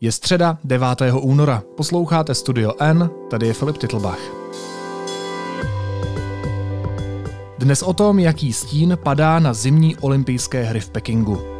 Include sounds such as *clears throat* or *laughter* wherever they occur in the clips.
Je středa 9. února. Posloucháte Studio N, tady je Filip Titlbach. Dnes o tom, jaký stín padá na zimní olympijské hry v Pekingu.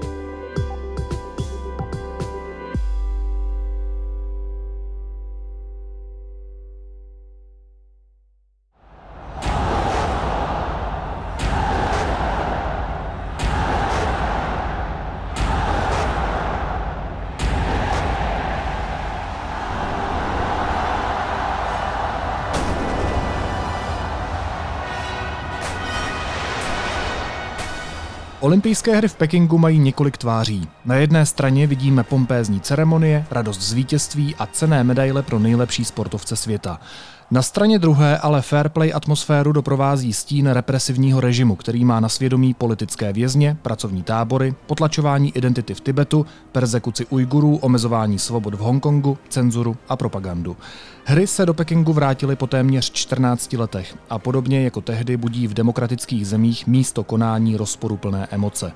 Olympijské hry v Pekingu mají několik tváří. Na jedné straně vidíme pompézní ceremonie, radost z vítězství a cené medaile pro nejlepší sportovce světa. Na straně druhé ale fair play atmosféru doprovází stín represivního režimu, který má na svědomí politické vězně, pracovní tábory, potlačování identity v Tibetu, persekuci Ujgurů, omezování svobod v Hongkongu, cenzuru a propagandu. Hry se do Pekingu vrátily po téměř 14 letech a podobně jako tehdy budí v demokratických zemích místo konání rozporuplné emoce.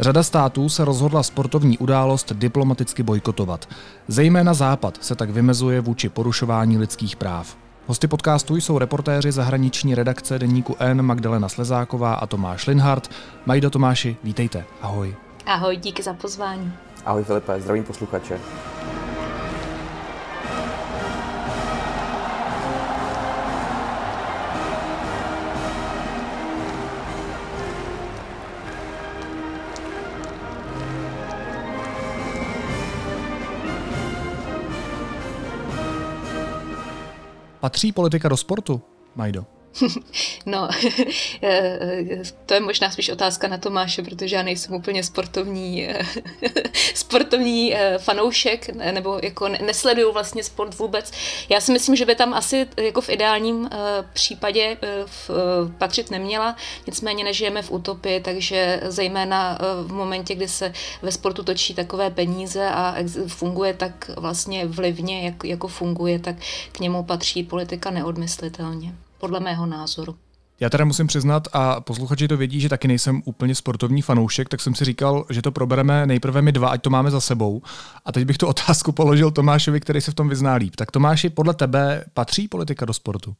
Řada států se rozhodla sportovní událost diplomaticky bojkotovat. Zejména Západ se tak vymezuje vůči porušování lidských práv. Hosty podcastu jsou reportéři zahraniční redakce Deníku N Magdalena Slezáková a Tomáš Linhardt. Majdo Tomáši, vítejte. Ahoj. Ahoj, díky za pozvání. Ahoj Filipe, zdravím posluchače. Patří politika do sportu, Majdo? *laughs* No, *laughs* eh, to je možná spíš otázka na Tomáše, protože já nejsem úplně sportovní, eh, *laughs* sportovní eh, fanoušek, nebo jako nesleduju vlastně sport vůbec. Já si myslím, že by tam asi jako v ideálním případě patřit neměla, nicméně nežijeme v utopii, takže zejména v momentě, kdy se ve sportu točí takové peníze a funguje tak vlastně vlivně, jak, jako funguje, tak k němu patří politika neodmyslitelně podle mého názoru. Já teda musím přiznat, a posluchači to vědí, že taky nejsem úplně sportovní fanoušek, tak jsem si říkal, že to probereme nejprve my dva, ať to máme za sebou. A teď bych tu *laughs* otázku položil Tomášovi, který se v tom vyzná líp. Tak Tomáši, podle tebe patří politika do sportu?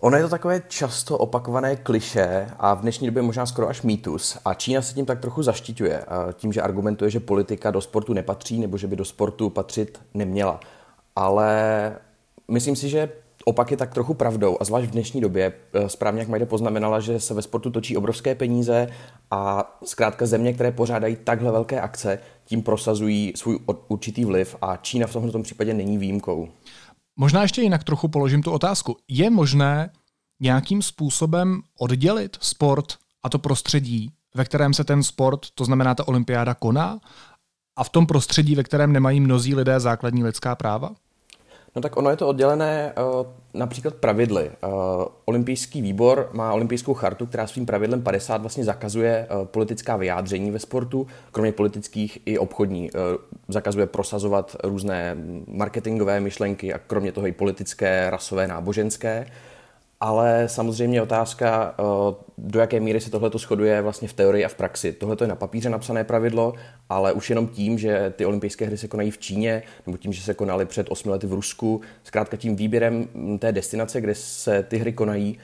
Ono je to takové často opakované kliše a v dnešní době možná skoro až mýtus. A Čína se tím tak trochu zaštiťuje, tím, že argumentuje, že politika do sportu nepatří nebo že by do sportu patřit neměla. Ale myslím si, že opak je tak trochu pravdou, a zvlášť v dnešní době, eh, správně jak Majde poznamenala, že se ve sportu točí obrovské peníze a zkrátka země, které pořádají takhle velké akce, tím prosazují svůj určitý vliv a Čína v tomto případě není výjimkou. Možná ještě jinak trochu položím tu otázku. Je možné nějakým způsobem oddělit sport a to prostředí, ve kterém se ten sport, to znamená ta olympiáda, koná? A v tom prostředí, ve kterém nemají mnozí lidé základní lidská práva? No tak ono je to oddělené uh, například pravidly. Uh, olympijský výbor má olympijskou chartu, která svým pravidlem 50 vlastně zakazuje uh, politická vyjádření ve sportu, kromě politických i obchodní. Zakazuje prosazovat různé marketingové myšlenky a kromě toho i politické, rasové, náboženské. Ale samozřejmě otázka, eh, do jaké míry se tohle shoduje vlastně v teorii a v praxi. Tohle je na papíře napsané pravidlo, ale už jenom tím, že ty olympijské hry se konají v Číně, nebo tím, že se konaly před osmi lety v Rusku, zkrátka tím výběrem té destinace, kde se ty hry konají,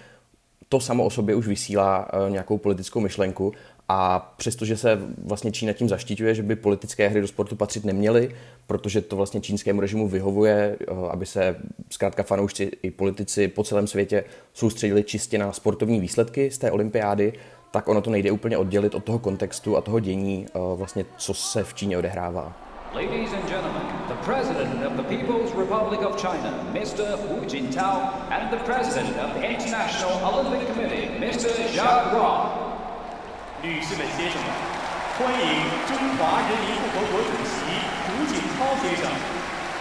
to samo o sobě už vysílá eh, nějakou politickou myšlenku a přestože se vlastně Čína tím zaštiťuje, že by politické hry do sportu patřit neměly, protože to vlastně čínskému režimu vyhovuje, eh, aby se zkrátka fanoušci i politici po celém světě soustředili čistě na sportovní výsledky z té olympiády, tak ono to nejde úplně oddělit od toho kontextu a toho dění, eh, vlastně, co se v Číně odehrává. Ladies and gentlemen, the President of the People's Republic of China, Mr. Hu Jintao, and the President of the International Olympic Committee, Mr. 女士们、先生们，欢迎中华人民共和国主席胡锦涛先生，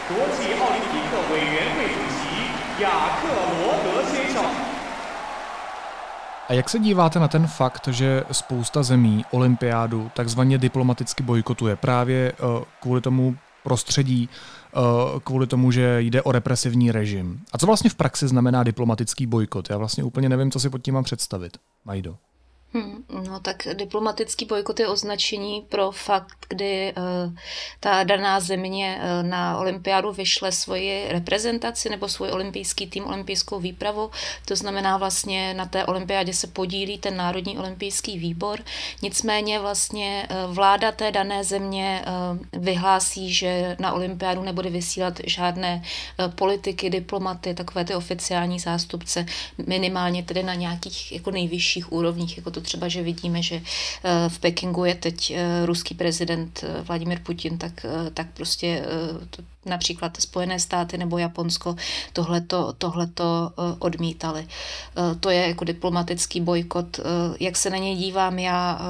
国际奥林匹克委员会主席雅克罗德先生。A jak se díváte na ten fakt, že spousta zemí olympiádu takzvaně diplomaticky bojkotuje právě uh, kvůli tomu prostředí, uh, kvůli tomu, že jde o represivní režim? A co vlastně v praxi znamená diplomatický bojkot? Já vlastně úplně nevím, co si pod tím mám představit. Majdo. Hmm, no tak diplomatický bojkot je označení pro fakt, kdy uh, ta daná země uh, na olympiádu vyšle svoji reprezentaci nebo svůj olympijský tým, olympijskou výpravu. To znamená vlastně na té olympiádě se podílí ten Národní olympijský výbor. Nicméně vlastně uh, vláda té dané země vyhlásí, že na olympiádu nebude vysílat žádné politiky, diplomaty, takové ty oficiální zástupce, minimálně tedy na nějakých jako nejvyšších úrovních, jako to třeba, že vidíme, že eh, v Pekingu je teď eh, ruský prezident eh, Vladimir Putin, tak, tak prostě například Spojené státy nebo Japonsko tohleto, tohleto odmítali. To je jako diplomatický bojkot. Jak se na něj dívám, já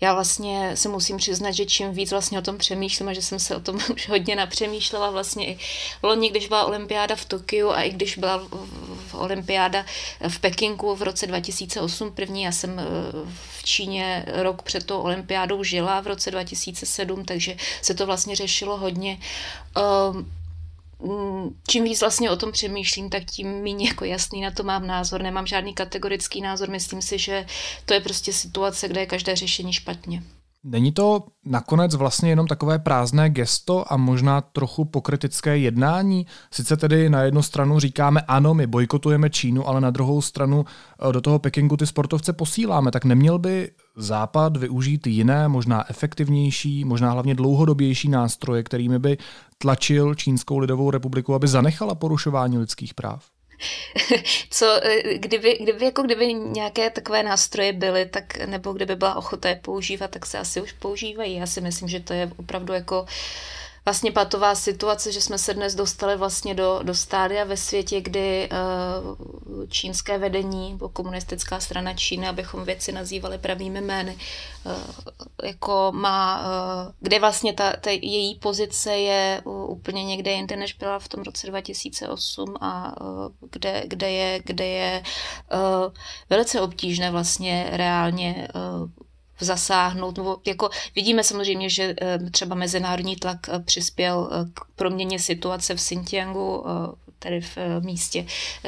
já vlastně si musím přiznat, že čím víc vlastně o tom přemýšlím a že jsem se o tom *laughs* už hodně napřemýšlela vlastně i loni, když byla olympiáda v Tokiu a i když byla olympiáda v Pekinku v roce 2008 první, já jsem eh, v Číně rok před tou olympiádou žila v roce 2007, takže se to vlastně řešilo hodně. Um, čím víc vlastně o tom přemýšlím, tak tím méně jako jasný na to mám názor. Nemám žádný kategorický názor, myslím si, že to je prostě situace, kde je každé řešení špatně. Není to nakonec vlastně jenom takové prázdné gesto a možná trochu pokritické jednání? Sice tedy na jednu stranu říkáme ano, my bojkotujeme Čínu, ale na druhou stranu eh, do toho Pekingu ty sportovce posíláme. Tak neměl by Západ využít jiné, možná efektivnější, možná hlavně dlouhodobější nástroje, kterými by tlačil Čínskou lidovou republiku, aby zanechala porušování lidských práv? *laughs* co, eh, kdyby, kdyby, jako kdyby nějaké takové nástroje byly, tak, nebo kdyby byla ochota je používat, tak se asi už používají. Já si myslím, že to je opravdu jako uh, vlastně patová situace, že jsme se dnes dostali vlastně do, do stádia ve světě, kdy uh, čínské vedení, nebo komunistická strana Číny, abychom věci nazývali pravými jmény, uh, jako má, uh, kde vlastně ta, ta její pozice je úplně někde jinde, než byla v tom roce 2008 a kde, kde je, kde je velice obtížné vlastně reálně zasáhnout. Nebo jako vidíme samozřejmě, že eh, třeba mezinárodní tlak eh, přispěl eh, k proměně situace v Xinjiangu, tedy v místě,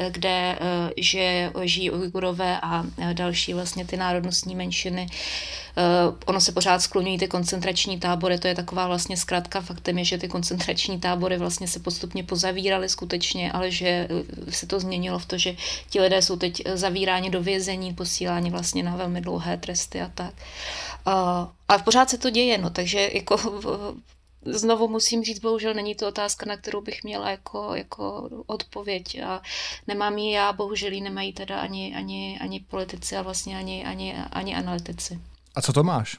kde že žijí Ujgurové a další vlastně ty národnostní menšiny. Ono se pořád skloňují ty koncentrační tábory, to je taková vlastně zkrátka. Faktem je, že ty koncentrační tábory vlastně se postupně pozavíraly skutečně, ale že se to změnilo v to, že ti lidé jsou teď zavíráni do vězení, posíláni vlastně na velmi dlouhé tresty a tak. A pořád se to děje, no, takže jako znovu musím říct, bohužel není to otázka, na kterou bych měla jako, jako odpověď a nemám ji já, bohužel ji nemají teda ani, ani, ani politici a vlastně ani, ani, ani analytici. A co to máš?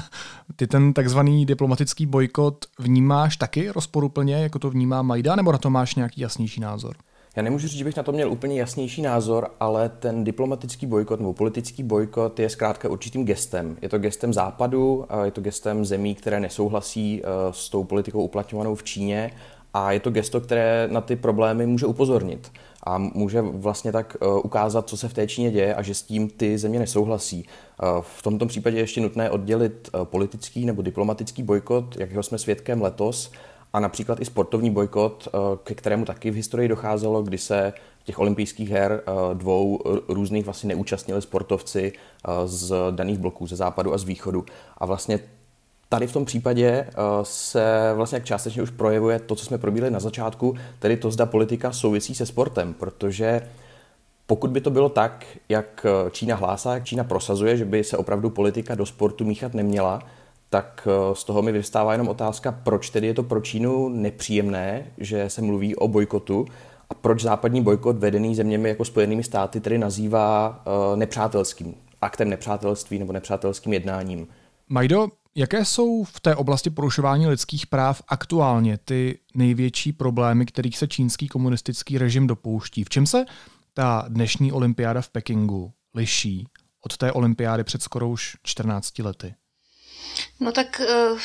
*laughs* Ty ten takzvaný diplomatický bojkot vnímáš taky rozporuplně, jako to vnímá Majda, nebo na to máš nějaký jasnější názor? Já nemůžu říct, že bych na to měl úplně jasnější názor, ale ten diplomatický bojkot nebo politický bojkot je zkrátka určitým gestem. Je to gestem západu, je to gestem zemí, které nesouhlasí eh, s tou politikou uplatňovanou v Číně a je to gesto, které na ty problémy může upozornit a může vlastně tak eh, ukázat, co se v té Číně děje a že s tím ty země nesouhlasí. Eh, v tomto případě je ještě nutné oddělit politický nebo diplomatický bojkot, jakého jsme svědkem letos, a například i sportovní bojkot, eh, ke kterému taky v historii docházelo, kdy se těch olympijských her eh, dvou různých vlastně neúčastnili sportovci eh, z daných bloků, ze západu a z východu. A vlastně tady v tom případě se vlastně jak částečně už projevuje to, co jsme probíhali na začátku, tedy to, zda politika souvisí se sportem, protože pokud by to bylo tak, jak Čína hlásá, jak Čína prosazuje, že by se opravdu politika do sportu míchat neměla, tak eh, z toho mi vystává jenom otázka, proč tedy je to pro Čínu nepříjemné, že se mluví o bojkotu a proč západní bojkot vedený zeměmi jako Spojenými státy tedy nazývá uh, nepřátelským, aktem nepřátelství nebo nepřátelským jednáním. Majdo, jaké jsou v té oblasti porušování lidských práv aktuálně ty největší problémy, kterých se čínský komunistický režim dopouští? V čem se ta dnešní olympiáda v Pekingu liší od té olympiády před skoro už 14 lety? No tak uh,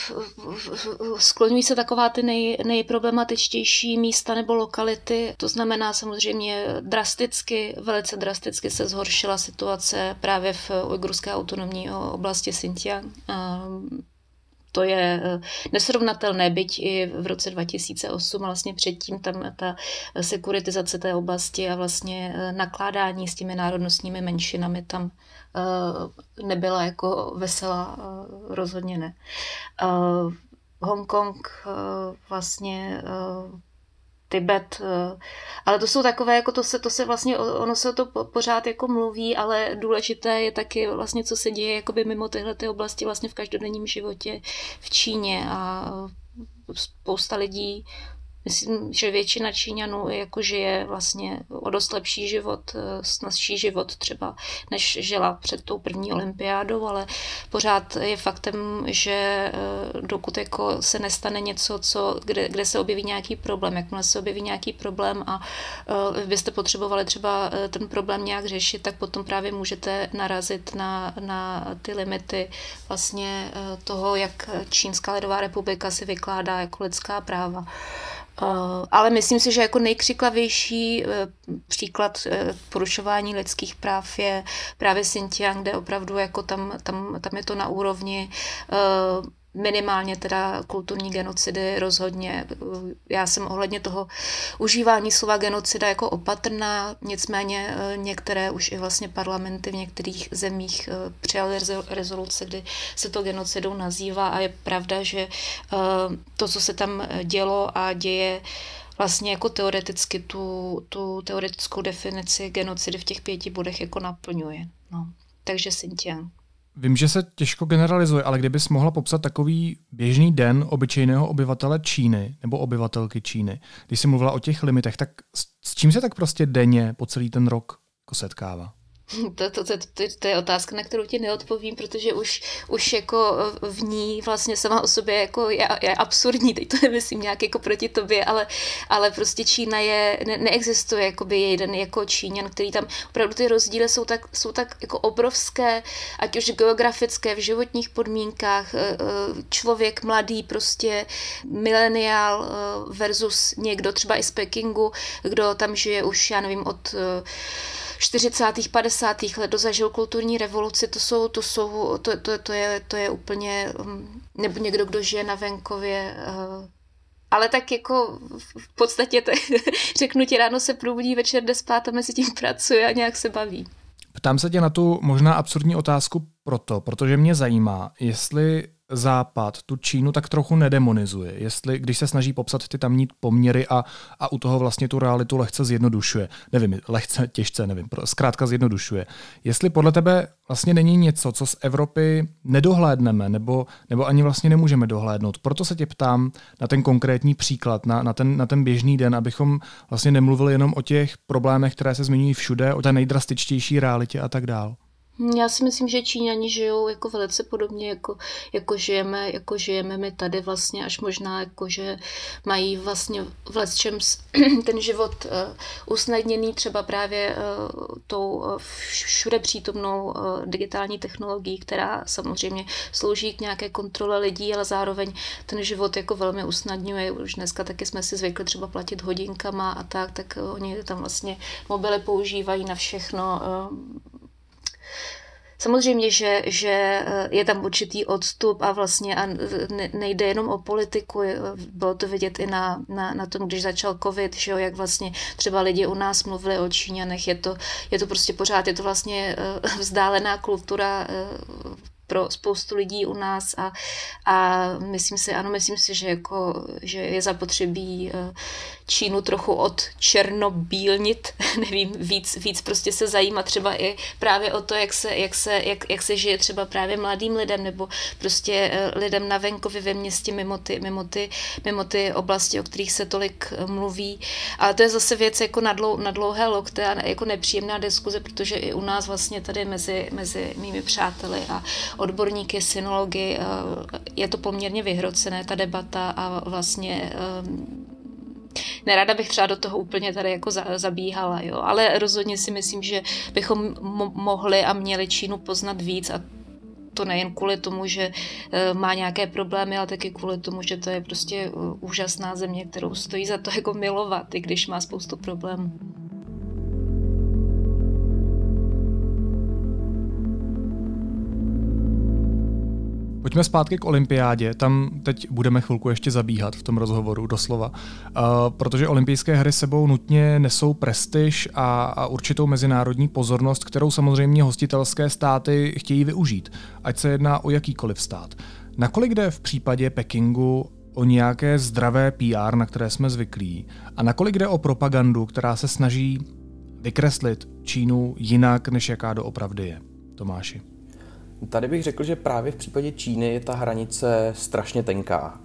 skloňují se taková ty nej, nejproblematičtější místa nebo lokality. To znamená samozřejmě drasticky, velice drasticky se zhoršila situace právě v ujgurské autonomní oblasti Xinjiang. To je nesrovnatelné, byť i v roce 2008 vlastně předtím tam ta sekuritizace té oblasti a vlastně nakládání s těmi národnostními menšinami tam nebyla jako veselá, rozhodně ne. Hongkong vlastně Tibet, eh, ale to jsou takové, jako to se, to se vlastně, ono se to pořád jako mluví, ale důležité je taky vlastně, co se děje jakoby mimo tyhle ty oblasti vlastně v každodenním životě v Číně a spousta lidí Myslím, že většina Číňanů jako žije vlastně o dost lepší život, eh, snazší život třeba, než žila před tou první olympiádou, ale pořád je faktem, že eh, dokud jako se nestane něco, co, kde, kde se objeví nějaký problém, jakmile se objeví nějaký problém a eh, byste potřebovali třeba ten problém nějak řešit, tak potom právě můžete narazit na, na ty limity vlastně toho, jak Čínská lidová republika si vykládá jako lidská práva. Eh, ale myslím si, že jako nejkřiklavější eh, příklad eh, porušování lidských práv je právě Xinjiang, kde opravdu jako tam, tam, tam je to na úrovni minimálně teda kulturní genocidy rozhodně. Já jsem ohledně toho užívání slova genocida jako opatrná, nicméně eh, některé už i vlastně parlamenty v některých zemích eh, přijaly rezoluce, kdy se to genocidou nazývá a je pravda, že eh, to, co se tam dělo a děje, vlastně jako teoreticky tu, tu teoretickou definici genocidy v těch pěti bodech jako naplňuje. No. Takže Xinjiang. Vím, že se těžko generalizuje, ale kdybys mohla popsat takový běžný den obyčejného obyvatele Číny nebo obyvatelky Číny, když jsi mluvila o těch limitech, tak s čím se tak prostě denně po celý ten rok jako setkává? *laughs* To, to, to, to, to je otázka, na kterou ti neodpovím, protože už, už jako v ní vlastně sama o sobě jako je, je absurdní, teď to *laughs* nemyslím nějak jako proti tobě, ale, ale prostě Čína je, ne, neexistuje jakoby jeden jako Číňan, který tam, opravdu ty rozdíly jsou tak, jsou tak jako obrovské, ať už geografické, v životních podmínkách, eh, eh, člověk mladý prostě mileniál eh, versus někdo třeba i z Pekingu, kdo tam žije už, já nevím, od 40. 50. let dozažil kulturní revoluci, to jsou, to jsou, to, to, to, je, to je úplně, um, nebo někdo, kdo žije na venkově, uh, ale tak jako v podstatě to, *laughs* řeknu ti, ráno se probudí, večer jde spát a mezi tím pracuje a nějak se baví. Ptám se tě na tu možná absurdní otázku proto, protože mě zajímá, jestli Západ tu Čínu tak trochu nedemonizuje, jestli, když se snaží popsat ty tamní poměry a, a u toho vlastně tu realitu lehce zjednodušuje. Nevím, lehce, těžce, nevím, zkrátka zjednodušuje. Jestli podle tebe vlastně není něco, co z Evropy nedohlédneme, nebo, nebo ani vlastně nemůžeme dohlédnout. Proto se tě ptám na ten konkrétní příklad, na, na, ten, na ten běžný den, abychom vlastně nemluvili jenom o těch problémech, které se zmiňují všude, o té nejdrastičtější realitě a tak dále. Já si myslím, že Číňani žijou jako velice podobně, jako, jako, žijeme, jako žijeme my tady vlastně, až možná jako, že mají vlastně v čem *clears throat* ten život uh, usnadněný třeba právě uh, tou uh, všude přítomnou digitální technologií, která samozřejmě slouží k nějaké kontrole lidí, ale zároveň ten život jako velmi usnadňuje. Už dneska taky jsme si zvykli třeba platit hodinkama a tak, tak oni tam vlastně mobily používají na všechno. Samozřejmě, že, že eh, je tam určitý odstup a vlastně a nejde jenom o politiku, bylo to vidět i na, na, na tom, když začal covid, že jo, jak vlastně třeba lidi u nás mluvili o Číňanech, je to, je to prostě pořád, je to vlastně eh, vzdálená kultura eh, pro spoustu lidí u nás a, a myslím si, ano, myslím si, že, jako, že je zapotřebí Čínu trochu od černobílnit, *laughs* nevím, víc, víc prostě se zajímat třeba i právě o to, jak se, jak se, jak, jak se žije třeba právě mladým lidem nebo prostě eh, lidem na venkově ve městě mimo ty, mimo ty, mimo ty oblasti, o kterých se tolik eh, mluví. Ale to je zase věc jako na, dlou, na dlouhé lokty a jako nepříjemná diskuze, protože i u nás vlastně tady mezi, mezi mými přáteli a odborníky, synology, eh, je to poměrně vyhrocené, ta debata a vlastně Nerada bych třeba do toho úplně tady jako zabíhala, jo. ale rozhodně si myslím, že bychom mo- mohli a měli Čínu poznat víc a to nejen kvůli tomu, že eh, má nějaké problémy, ale taky kvůli tomu, že to je prostě úžasná země, kterou stojí za to jako milovat, i když má spoustu problémů. Pojďme zpátky k olympiádě, tam teď budeme chvilku ještě zabíhat v tom rozhovoru, doslova, uh, protože olympijské hry sebou nutně nesou prestiž a, a určitou mezinárodní pozornost, kterou samozřejmě hostitelské státy chtějí využít, ať se jedná o jakýkoliv stát. Nakolik jde v případě Pekingu o nějaké zdravé PR, na které jsme zvyklí, a nakolik jde o propagandu, která se snaží vykreslit Čínu jinak, než jaká doopravdy je? Tomáši. Tady bych řekl, že právě v případě Číny je ta hranice strašně tenká.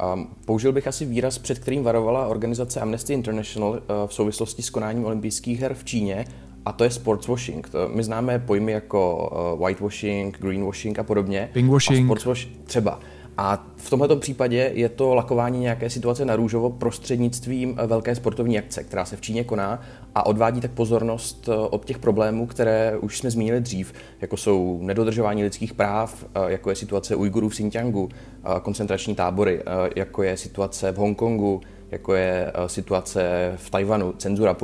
Použil bych asi výraz, před kterým varovala organizace Amnesty International eh, v souvislosti s konáním olympijských her v Číně, a to je sportswashing. My známe pojmy jako eh, whitewashing, greenwashing a podobně. Pinkwashing. A sportswash třeba. A v tomto případě je to lakování nějaké situace na růžovo prostřednictvím eh, velké sportovní akce, která se v Číně koná a odvádí tak pozornost eh, od těch problémů, které už jsme zmínili dřív, jako jsou nedodržování lidských práv, eh, jako je situace Ujgurů v Xinjiangu, koncentrační tábory, jako je situace v Hongkongu, jako je situace v Tajvanu, cenzura,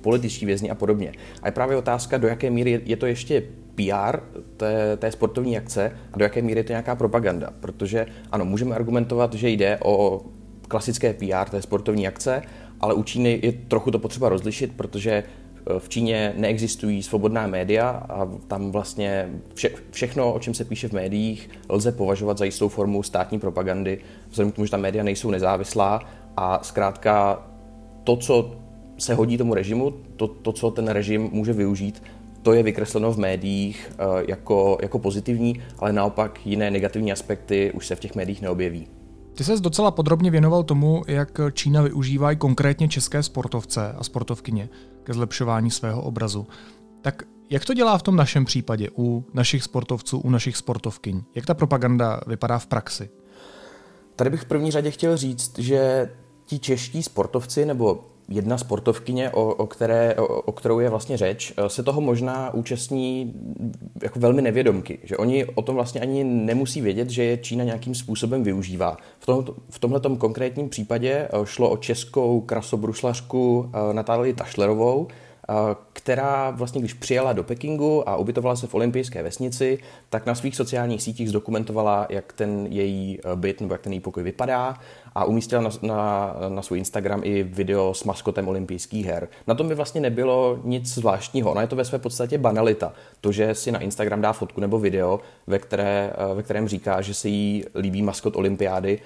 političtí vězni a podobně. A je právě otázka, do jaké míry je to ještě PR té, té sportovní akce a do jaké míry je to nějaká propaganda. Protože ano, můžeme argumentovat, že jde o klasické PR té sportovní akce, ale u Číny je trochu to potřeba rozlišit, protože eh, v Číně neexistují svobodná média a tam vlastně vše, všechno, o čem se píše v médiích, lze považovat za jistou formu státní propagandy, vzhledem k tomu, že ta média nejsou nezávislá a zkrátka to, co se hodí tomu režimu, to, to co ten režim může využít, to je vykresleno v médiích eh, jako, jako pozitivní, ale naopak jiné negativní aspekty už se v těch médiích neobjeví. Ty ses docela podrobně věnoval tomu, jak Čína využívá i konkrétně české sportovce a sportovkyně ke zlepšování svého obrazu. Tak jak to dělá v tom našem případě u našich sportovců, u našich sportovkyň? Jak ta propaganda vypadá v praxi? Tady bych v první řadě chtěl říct, že ti čeští sportovci nebo jedna sportovkyně, o, o, které, o, o kterou je vlastně řeč, eh, se toho možná účastní jako velmi nevědomky, že oni o tom vlastně ani nemusí vědět, že je Čína nějakým způsobem využívá. V, tom, v tomhle konkrétním případě eh, šlo o českou krasobruslařku eh, Natálii Tašlerovou, která vlastně, když přijela do Pekingu a ubytovala se v olympijské vesnici, tak na svých sociálních sítích zdokumentovala, jak ten její byt nebo jak ten její pokoj vypadá a umístila na, na, na svůj Instagram i video s maskotem olympijských her. Na tom by vlastně nebylo nic zvláštního. Ona je to ve své podstatě banalita. To, že si na Instagram dá fotku nebo video, ve, které, ve kterém říká, že se jí líbí maskot olympiády,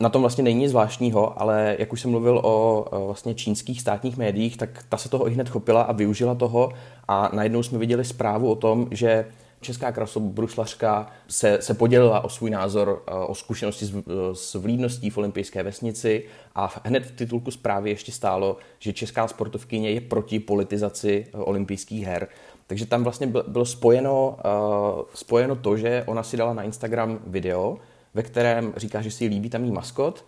na tom vlastně není nic zvláštního, ale jak už jsem mluvil o vlastně čínských státních médiích, tak ta se toho i hned chopila a využila toho a najednou jsme viděli zprávu o tom, že česká krasobruslařka se, se podělila o svůj názor, o zkušenosti s, s vlídností v olympijské vesnici a hned v titulku zprávy ještě stálo, že česká sportovkyně je proti politizaci olympijských her. Takže tam vlastně bylo spojeno, spojeno to, že ona si dala na Instagram video, ve kterém říká, že si líbí tam jí maskot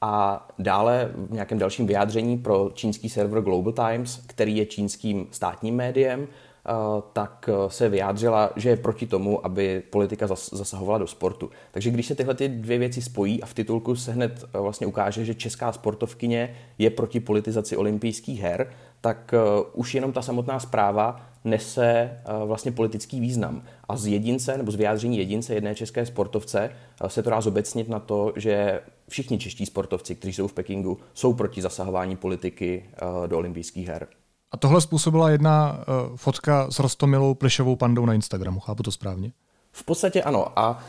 a dále v nějakém dalším vyjádření pro čínský server Global Times, který je čínským státním médiem, eh, tak eh, se vyjádřila, že je proti tomu, aby politika zasahovala do sportu. Takže když se tyhle ty dvě věci spojí a v titulku se hned eh, vlastně ukáže, že česká sportovkyně je proti politizaci olympijských her, tak už jenom ta samotná zpráva nese eh, vlastně politický význam. A z jedince nebo z vyjádření jedince jedné české sportovce eh, se to dá zobecnit na to, že všichni čeští sportovci, kteří jsou v Pekingu, jsou proti zasahování politiky eh, do olympijských her. A tohle způsobila jedna fotka s rostomilou plišovou pandou na Instagramu, chápu to správně? V podstatě ano. A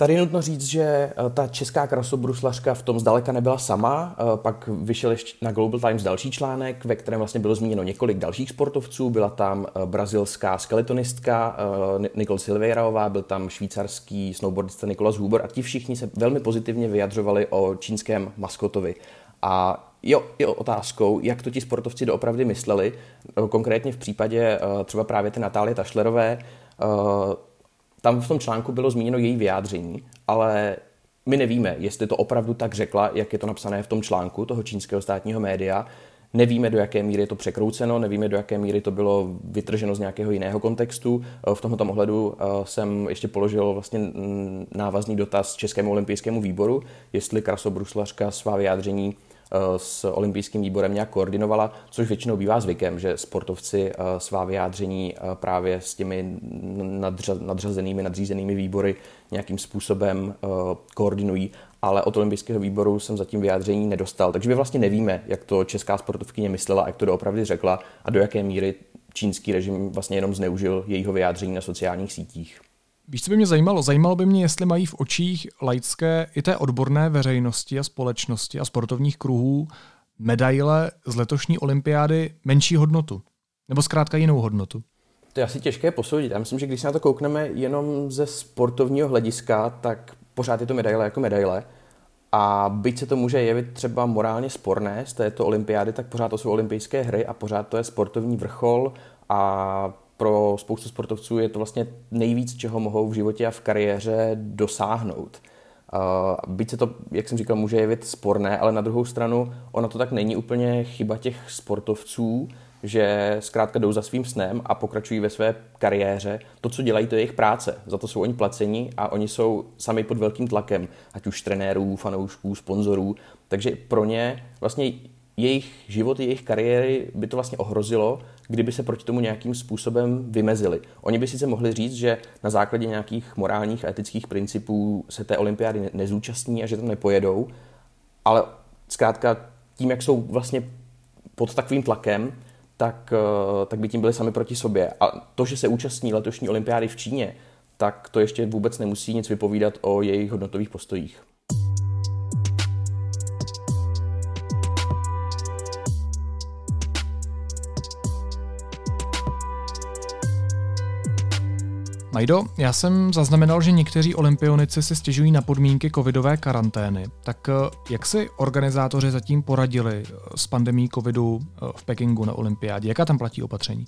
Tady je nutno říct, že eh, ta česká krasobruslařka v tom zdaleka nebyla sama. Eh, pak vyšel ještě na Global Times další článek, ve kterém vlastně bylo zmíněno několik dalších sportovců. Byla tam eh, brazilská skeletonistka Nicole Silveiraová, byl tam švýcarský snowboardista Nikolas Huber a ti všichni se velmi pozitivně vyjadřovali o čínském maskotovi. A Jo, je otázkou, jak to ti sportovci doopravdy mysleli. Konkrétně v případě třeba právě ty Natálie Tašlerové, tam v tom článku bylo zmíněno její vyjádření, ale my nevíme, jestli to opravdu tak řekla, jak je to napsané v tom článku toho čínského státního média. Nevíme, do jaké míry je to překrouceno, nevíme, do jaké míry to bylo vytrženo z nějakého jiného kontextu. V tomto ohledu eh, jsem ještě položil vlastně návazný dotaz Českému olympijskému výboru, jestli krasobruslařka svá vyjádření s olympijským výborem nějak koordinovala, což většinou bývá zvykem, že sportovci svá vyjádření právě s těmi nadřazenými, nadřízenými výbory nějakým způsobem koordinují ale od olympijského výboru jsem zatím vyjádření nedostal. Takže my vlastně nevíme, jak to česká sportovkyně myslela, jak to doopravdy řekla a do jaké míry čínský režim vlastně jenom zneužil jejího vyjádření na sociálních sítích. Víš, co by mě zajímalo? Zajímalo by mě, jestli mají v očích laické i té odborné veřejnosti a společnosti a sportovních kruhů medaile z letošní olympiády menší hodnotu. Nebo zkrátka jinou hodnotu. To je asi těžké posoudit. Já myslím, že když se na to koukneme jenom ze sportovního hlediska, tak pořád je to medaile jako medaile. A byť se to může jevit třeba morálně sporné z této olympiády, tak pořád to jsou olympijské hry a pořád to je sportovní vrchol a pro spoustu sportovců je to vlastně nejvíc, čeho mohou v životě a v kariéře dosáhnout. Uh, byť se to, jak jsem říkal, může jevit sporné, ale na druhou stranu ona to tak není úplně chyba těch sportovců, že zkrátka jdou za svým snem a pokračují ve své kariéře. To, co dělají, to je jejich práce. Za to jsou oni placeni a oni jsou sami pod velkým tlakem, ať už trenérů, fanoušků, sponzorů. Takže pro ně vlastně jejich život, jejich kariéry by to vlastně ohrozilo, kdyby se proti tomu nějakým způsobem vymezili. Oni by sice mohli říct, že na základě nějakých morálních a etických principů se té olympiády nezúčastní a že tam nepojedou, ale zkrátka tím, jak jsou vlastně pod takovým tlakem, tak, eh, tak by tím byli sami proti sobě. A to, že se účastní letošní olympiády v Číně, tak to ještě vůbec nemusí nic vypovídat o jejich hodnotových postojích. Majdo, já jsem zaznamenal, že někteří olympionici si stěžují na podmínky covidové karantény. Tak eh, jak si organizátoři zatím poradili eh, s pandemí covidu eh, v Pekingu na olympiádě? Jaká tam platí opatření?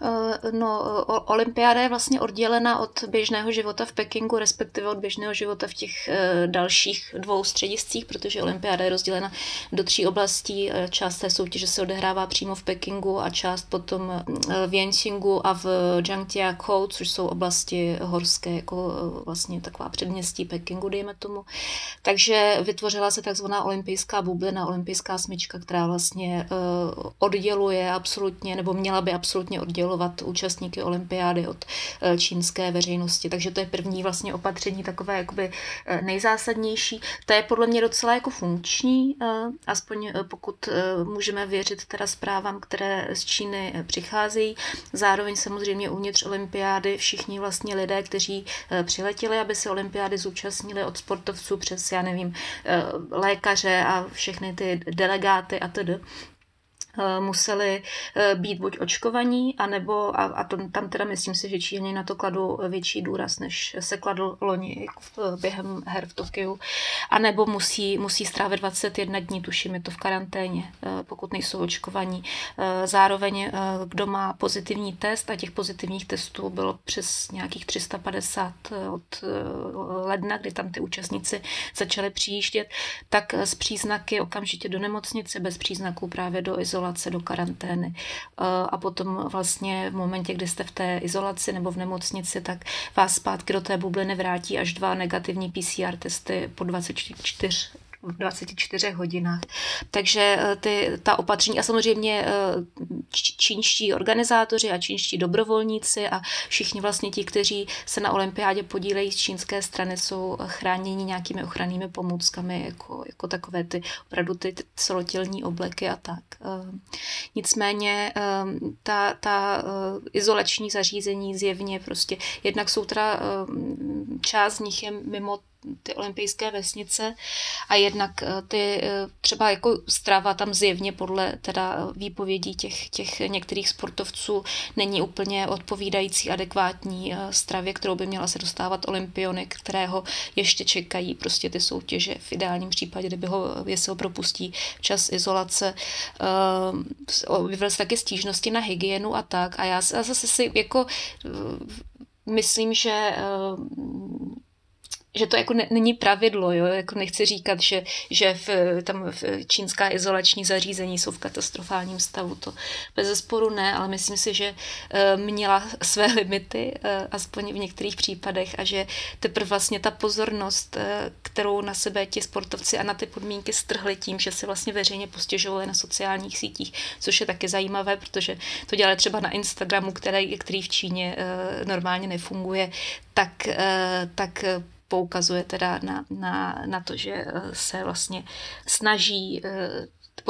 Eh, no, olympiáda je vlastně oddělena od běžného života v Pekingu, respektive od běžného života v těch eh, dalších dvou střediscích, protože olympiáda je rozdělena do tří oblastí. Eh, část té soutěže se odehrává přímo v Pekingu a část potom v Yanqingu a v Zhangjiakou, což jsou oblasti horské, jako vlastně taková předměstí Pekingu, dejme tomu. Takže vytvořila se takzvaná olympijská bublina, olympijská smyčka, která vlastně odděluje absolutně, nebo měla by absolutně oddělovat oddělovat účastníky olympiády od eh, čínské veřejnosti. Takže to je první vlastně opatření takové jakoby eh, nejzásadnější. To je podle mě docela jako funkční, eh, aspoň pokud můžeme věřit teda zprávám, které z Číny přicházejí. Zároveň samozřejmě uvnitř olympiády všichni vlastně lidé, kteří přiletěli, aby se olympiády zúčastnili od sportovců přes, já nevím, lékaře a všechny ty delegáty a tedy, museli eh, být buď očkovaní, anebo, a, a to, tam teda myslím si, že Číně na to kladu větší důraz, než se kladl loni během her v Tokiu, anebo musí, musí strávit 21 dní, tuším, je to v karanténě, eh, pokud nejsou očkovaní. Zároveň, kdo má pozitivní test, a těch pozitivních testů bylo přes nějakých 350 od ledna, kdy tam ty účastníci začali přijíždět, tak z příznaky okamžitě do nemocnice, bez příznaků právě do izolace izolace, do karantény. Eh, a potom vlastně v momentě, kdy jste v té izolaci nebo v nemocnici, tak vás zpátky do té bubliny vrátí až dva negativní PCR testy po 24 v 24 hodinách. Takže eh, ty, ta opatření a samozřejmě eh, čínští organizátoři a čínští dobrovolníci a všichni vlastně ti, kteří se na olympiádě podílejí z čínské strany, jsou chráněni nějakými ochrannými pomůckami, jako, jako takové ty opravdu ty celotělní obleky a tak. Eh, nicméně ta, ta izolační zařízení zjevně prostě, jednak jsou teda část z nich je mimo ty olympijské vesnice a jednak eh, ty eh, třeba jako strava tam zjevně podle teda výpovědí těch, těch některých sportovců není úplně odpovídající adekvátní eh, stravě, kterou by měla se dostávat olympiony, kterého ještě čekají prostě ty soutěže v ideálním případě, kdyby ho, jestli ho propustí čas izolace. Vyvily se taky stížnosti na hygienu a tak a já zase si jako myslím, že že to jako ne, není pravidlo, jo? Jako nechci říkat, že, že v, tam v čínská izolační zařízení jsou v katastrofálním stavu, to bez zesporu ne, ale myslím si, že uh, měla své *laughs* limity, uh, aspoň v některých případech a že teprve vlastně ta pozornost, uh, kterou na sebe ti sportovci a na ty podmínky strhli tím, že se vlastně veřejně postěžovali na sociálních sítích, což je taky zajímavé, protože to dělali třeba na Instagramu, který, který v Číně normálně nefunguje, tak, tak poukazuje teda na, na, na to, že eh, se vlastně snaží eh,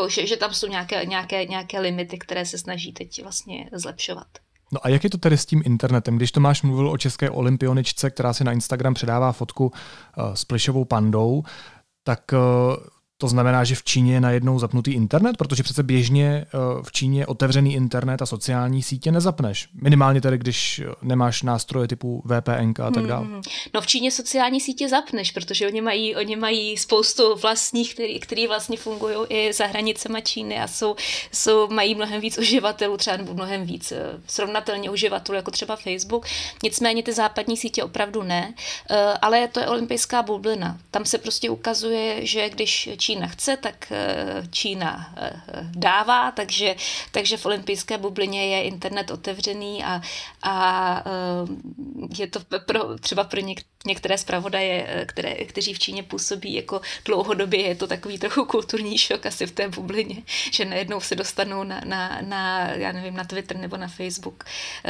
že, že tam jsou nějaké, nějaké, nějaké limity, které se snaží teď vlastně zlepšovat. No a jak je to tedy s tím internetem? Když Tomáš mluvil o české olympioničce, která si na Instagram předává fotku uh, s plišovou pandou, tak uh, to znamená, že v Číně je najednou zapnutý internet, protože přece běžně eh, v Číně otevřený internet a sociální sítě nezapneš. Minimálně tedy, když nemáš nástroje typu VPN a tak dále. Hmm. No v Číně sociální sítě zapneš, protože oni mají, oni mají spoustu vlastních, který, který vlastně fungují i za hranicema Číny a jsou, jsou, mají mnohem víc uživatelů, třeba nebo mnohem víc eh, srovnatelně uživatelů, jako třeba Facebook. Nicméně ty západní sítě opravdu ne, eh, ale to je olympijská bublina. Tam se prostě ukazuje, že když Čína chce, tak eh, Čína eh, dává, takže, takže v olympijské bublině je internet otevřený a, a eh, je to pro, třeba pro některé některé zpravodaje, které, kteří v Číně působí jako dlouhodobě, je to takový trochu kulturní šok asi v té bublině, *laughs* že najednou se dostanou na, na, na já nevím, na Twitter nebo na Facebook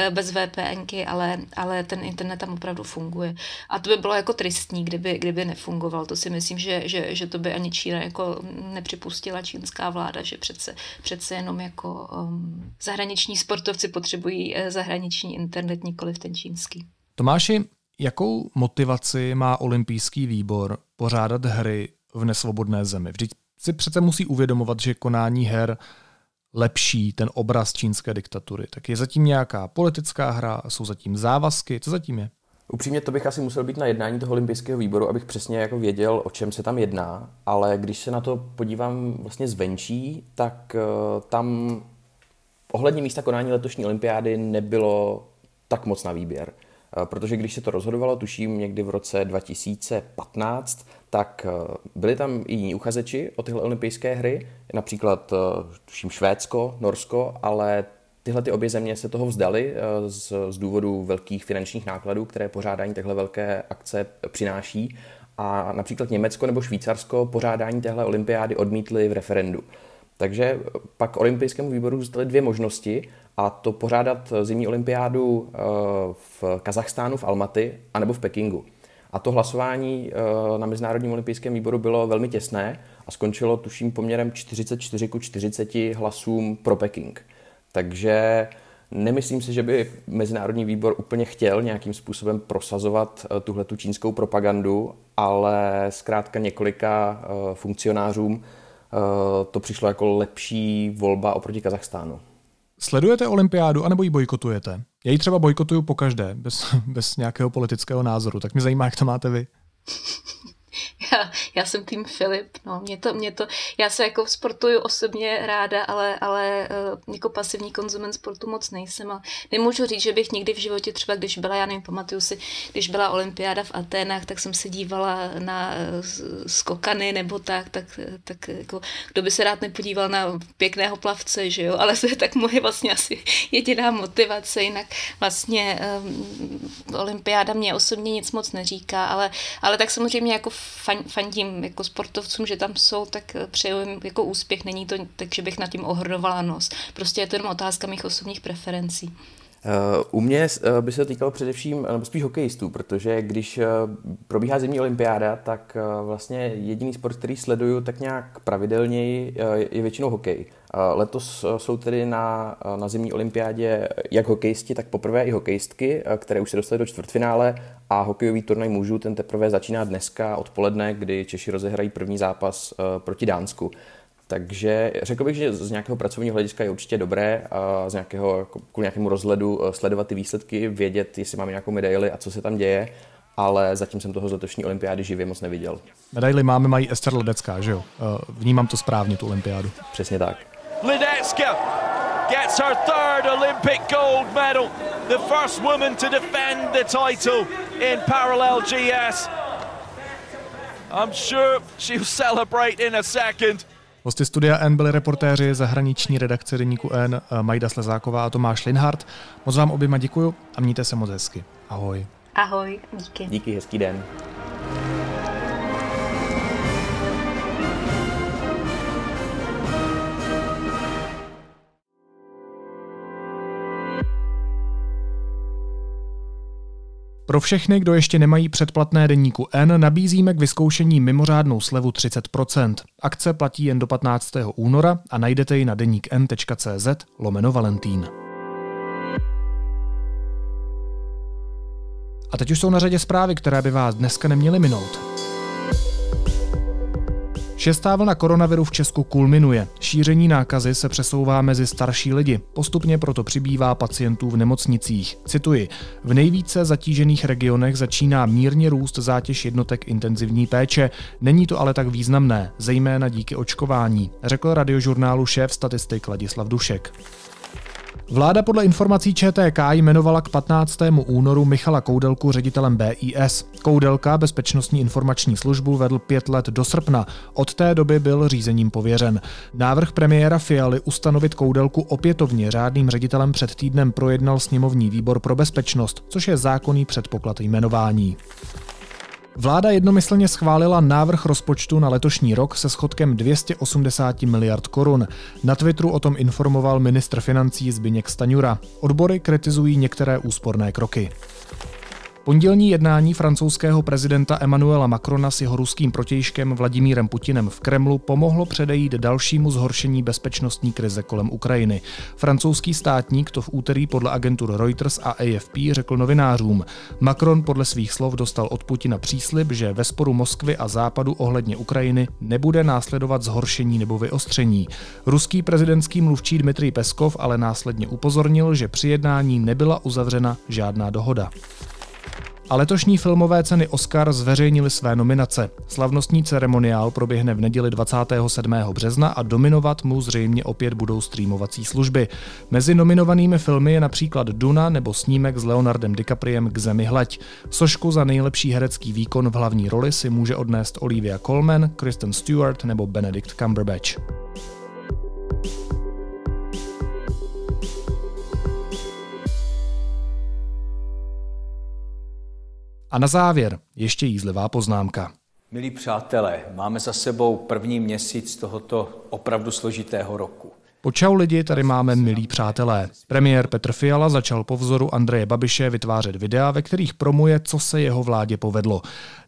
bez VPNky, ale, ale ten internet tam opravdu funguje. A to by bylo jako tristní, kdyby, kdyby nefungoval. To si myslím, že, že, že to by ani Čína jako nepřipustila čínská vláda, že přece, přece jenom jako um, zahraniční sportovci potřebují eh, zahraniční internet, nikoli ten čínský. Tomáši, jakou motivaci má olympijský výbor pořádat hry v nesvobodné zemi? Vždyť si přece musí uvědomovat, že konání her lepší ten obraz čínské diktatury. Tak je zatím nějaká politická hra, jsou zatím závazky, co zatím je? Upřímně to bych asi musel být na jednání toho olympijského výboru, abych přesně jako věděl, o čem se tam jedná, ale když se na to podívám vlastně zvenčí, tak uh, tam ohledně místa konání letošní olympiády nebylo tak moc na výběr. Uh, protože když se to rozhodovalo, tuším někdy v roce 2015, tak uh, byli tam i jiní uchazeči o tyhle olympijské hry, například tuším Švédsko, Norsko, ale Tyhle ty obě země se toho vzdali eh, z, z důvodu velkých finančních nákladů, které pořádání téhle velké akce přináší. A například Německo nebo Švýcarsko pořádání téhle olympiády odmítli v referendu. Takže pak olympijskému výboru zůstaly dvě možnosti a to pořádat zimní olympiádu eh, v Kazachstánu, v Almaty, anebo v Pekingu. A to hlasování eh, na Mezinárodním olympijském výboru bylo velmi těsné a skončilo tuším poměrem 44 ku 40 hlasům pro Peking. Takže nemyslím si, že by Mezinárodní výbor úplně chtěl nějakým způsobem prosazovat eh, tuhle tu čínskou propagandu, ale zkrátka několika funkcionářům to přišlo jako lepší volba oproti Kazachstánu. Sledujete olympiádu anebo ji bojkotujete? Já ji třeba bojkotuju po každé, bez, *laughs* bez nějakého politického názoru. Tak mě zajímá, jak to máte vy. Já, já jsem tým Filip, no, mě to, mě to, já se jako sportuju osobně ráda, ale, ale uh, jako pasivní konzument sportu moc nejsem a nemůžu říct, že bych nikdy v životě třeba, když byla, já nevím, pamatuju si, když byla olympiáda v Aténách, tak jsem se dívala na uh, skokany nebo tak, tak, tak jako, kdo by se rád nepodíval na pěkného plavce, že jo, ale to je tak moje vlastně asi jediná motivace, jinak vlastně um, olympiáda mě osobně nic moc neříká, ale, ale tak samozřejmě jako fandím jako sportovcům, že tam jsou, tak přeju jim jako úspěch. Není to tak, že bych nad tím ohrnovala nos. Prostě je to jenom otázka mých osobních preferencí. Eh, u mě eh, by se týkalo především, nebo spíš hokejistů, protože když eh, probíhá zimní olympiáda, tak vlastně jediný sport, který sleduju tak nějak pravidelněji, je většinou hokej. Letos jsou tedy na, na zimní olympiádě jak hokejisti, tak poprvé i hokejistky, které už se dostaly do čtvrtfinále a hokejový turnaj mužů ten teprve začíná dneska odpoledne, kdy Češi rozehrají první zápas proti Dánsku. Takže řekl bych, že z nějakého pracovního hlediska je určitě dobré a z nějakého, jako, kvůli nějakému rozhledu eh, sledovat ty výsledky, vědět, jestli máme nějakou medaili a co se tam děje, ale zatím jsem toho z letošní olympiády živě moc neviděl. Medaily máme, mají Ester Ledecká, že jo? Eh, vnímám to správně, tu olympiádu. Přesně tak. Ledecka gets her third Olympic gold medal, the first woman to defend the title in parallel GS. I'm sure she'll celebrate in a second. Hosty studia N byli reportéři zahraniční redakce Deníku N Majda Slezáková a Tomáš Linhardt. Moc vám oběma děkuju a mějte se moc hezky. Ahoj. Ahoj, díky. Díky, hezký den. Pro všechny, kdo ještě nemají předplatné deníku N, nabízíme k vyzkoušení mimořádnou slevu 30%. Akce platí jen do 15. února a najdete ji na deníkn.cz lomeno Valentín. A teď už jsou na řadě zprávy, které by vás dneska neměly minout. Šestá vlna koronaviru v Česku kulminuje. Šíření nákazy se přesouvá mezi starší lidi. Postupně proto přibývá pacientů v nemocnicích. Cituji, v nejvíce zatížených regionech začíná mírně růst zátěž jednotek intenzivní péče. Není to ale tak významné, zejména díky očkování, řekl radiožurnálu šéf statistik Ladislav Dušek. Vláda podle informací ČTK jmenovala k 15. únoru Michala Koudelku ředitelem BIS. Koudelka bezpečnostní informační službu vedl pět let do srpna. Od té doby byl řízením pověřen. Návrh premiéra Fialy ustanovit Koudelku opětovně řádným ředitelem před týdnem projednal sněmovní výbor pro bezpečnost, což je zákonný předpoklad jmenování. Vláda jednomyslně schválila návrh rozpočtu na letošní rok se schodkem 280 miliard korun. Na Twitteru o tom informoval ministr financí Zbyněk Staňura. Odbory kritizují některé úsporné kroky. Pondělní jednání francouzského prezidenta Emmanuela Macrona s jeho ruským protějškem Vladimírem Putinem v Kremlu pomohlo předejít dalšímu zhoršení bezpečnostní krize kolem Ukrajiny. Francouzský státník to v úterý podle agentur Reuters a AFP řekl novinářům. Macron podle svých slov dostal od Putina příslib, že ve sporu Moskvy a Západu ohledně Ukrajiny nebude následovat zhoršení nebo vyostření. Ruský prezidentský mluvčí Dmitrij Peskov ale následně upozornil, že při jednání nebyla uzavřena žádná dohoda. A letošní filmové ceny Oscar zveřejnili své nominace. Slavnostní ceremoniál proběhne v neděli 27. března a dominovat mu zřejmě opět budou streamovací služby. Mezi nominovanými filmy je například Duna nebo snímek s Leonardem DiCapriem k zemi hleď. Sošku za nejlepší herecký výkon v hlavní roli si může odnést Olivia Colman, Kristen Stewart nebo Benedict Cumberbatch. A na závěr ještě jízlivá poznámka. Milí přátelé, máme za sebou první měsíc tohoto opravdu složitého roku. Počau lidi, tady máme milí přátelé. Premiér Petr Fiala začal po vzoru Andreje Babiše vytvářet videa, ve kterých promuje, co se jeho vládě povedlo.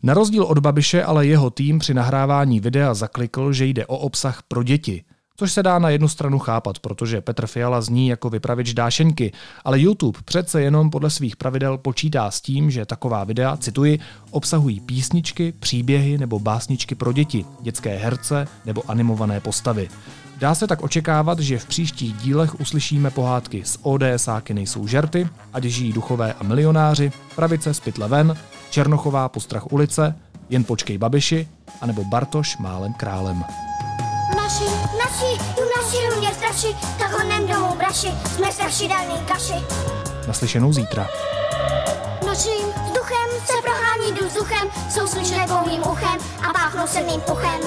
Na rozdíl od Babiše ale jeho tým při nahrávání videa zaklikl, že jde o obsah pro děti. Což se dá na jednu stranu chápat, protože Petr Fiala zní jako vypravěč dášeňky, ale YouTube přece jenom podle svých pravidel počítá s tím, že taková videa, cituji, obsahují písničky, příběhy nebo básničky pro děti, dětské herce nebo animované postavy. Dá se tak očekávat, že v příštích dílech uslyšíme pohádky z ODSáky nejsou žerty, ať žijí duchové a milionáři, pravice z pytle ven, Černochová postrach ulice, jen počkej babiši, anebo Bartoš málem králem. Naši, naši, tu naši runě straši, tak honem domů braši, jsme strašidelný kaši. Naslyšenou zítra. Nočním vzduchem se prohání vzduchem, jsou slyšné pouhým uchem a páchnou silným puchem.